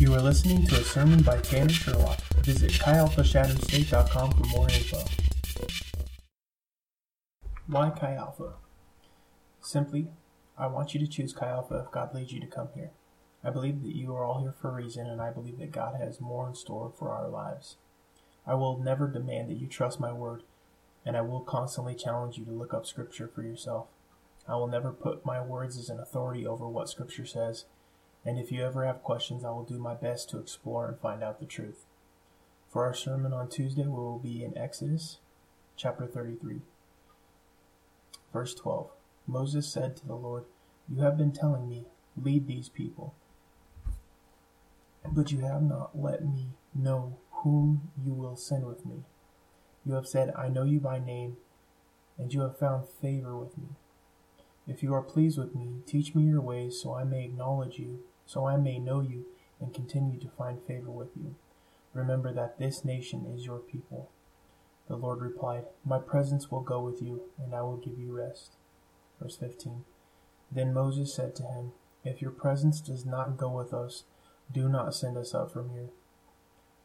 You are listening to a sermon by Tanner Sherlock. Visit chialphashadomstate.com for more info. Why Chi Alpha? Simply, I want you to choose Chi Alpha if God leads you to come here. I believe that you are all here for a reason, and I believe that God has more in store for our lives. I will never demand that you trust my word, and I will constantly challenge you to look up Scripture for yourself. I will never put my words as an authority over what Scripture says, and if you ever have questions, I will do my best to explore and find out the truth. For our sermon on Tuesday, we will be in Exodus chapter 33, verse 12. Moses said to the Lord, You have been telling me, lead these people, but you have not let me know whom you will send with me. You have said, I know you by name, and you have found favor with me. If you are pleased with me, teach me your ways so I may acknowledge you so I may know you and continue to find favor with you. Remember that this nation is your people. The Lord replied, My presence will go with you, and I will give you rest. Verse 15 Then Moses said to him, If your presence does not go with us, do not send us up from here.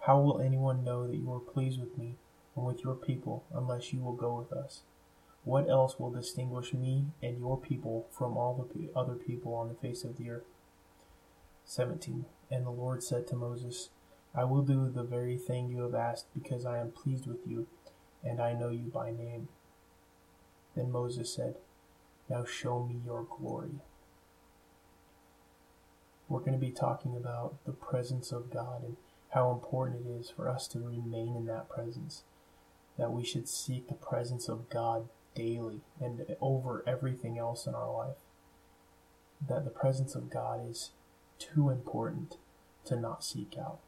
How will anyone know that you are pleased with me and with your people unless you will go with us? What else will distinguish me and your people from all the other people on the face of the earth? 17 And the Lord said to Moses, I will do the very thing you have asked, because I am pleased with you, and I know you by name. Then Moses said, Now show me your glory. We're going to be talking about the presence of God and how important it is for us to remain in that presence. That we should seek the presence of God daily and over everything else in our life. That the presence of God is too important to not seek out.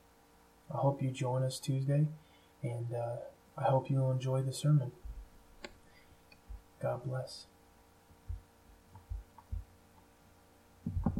I hope you join us Tuesday, and uh, I hope you'll enjoy the sermon. God bless.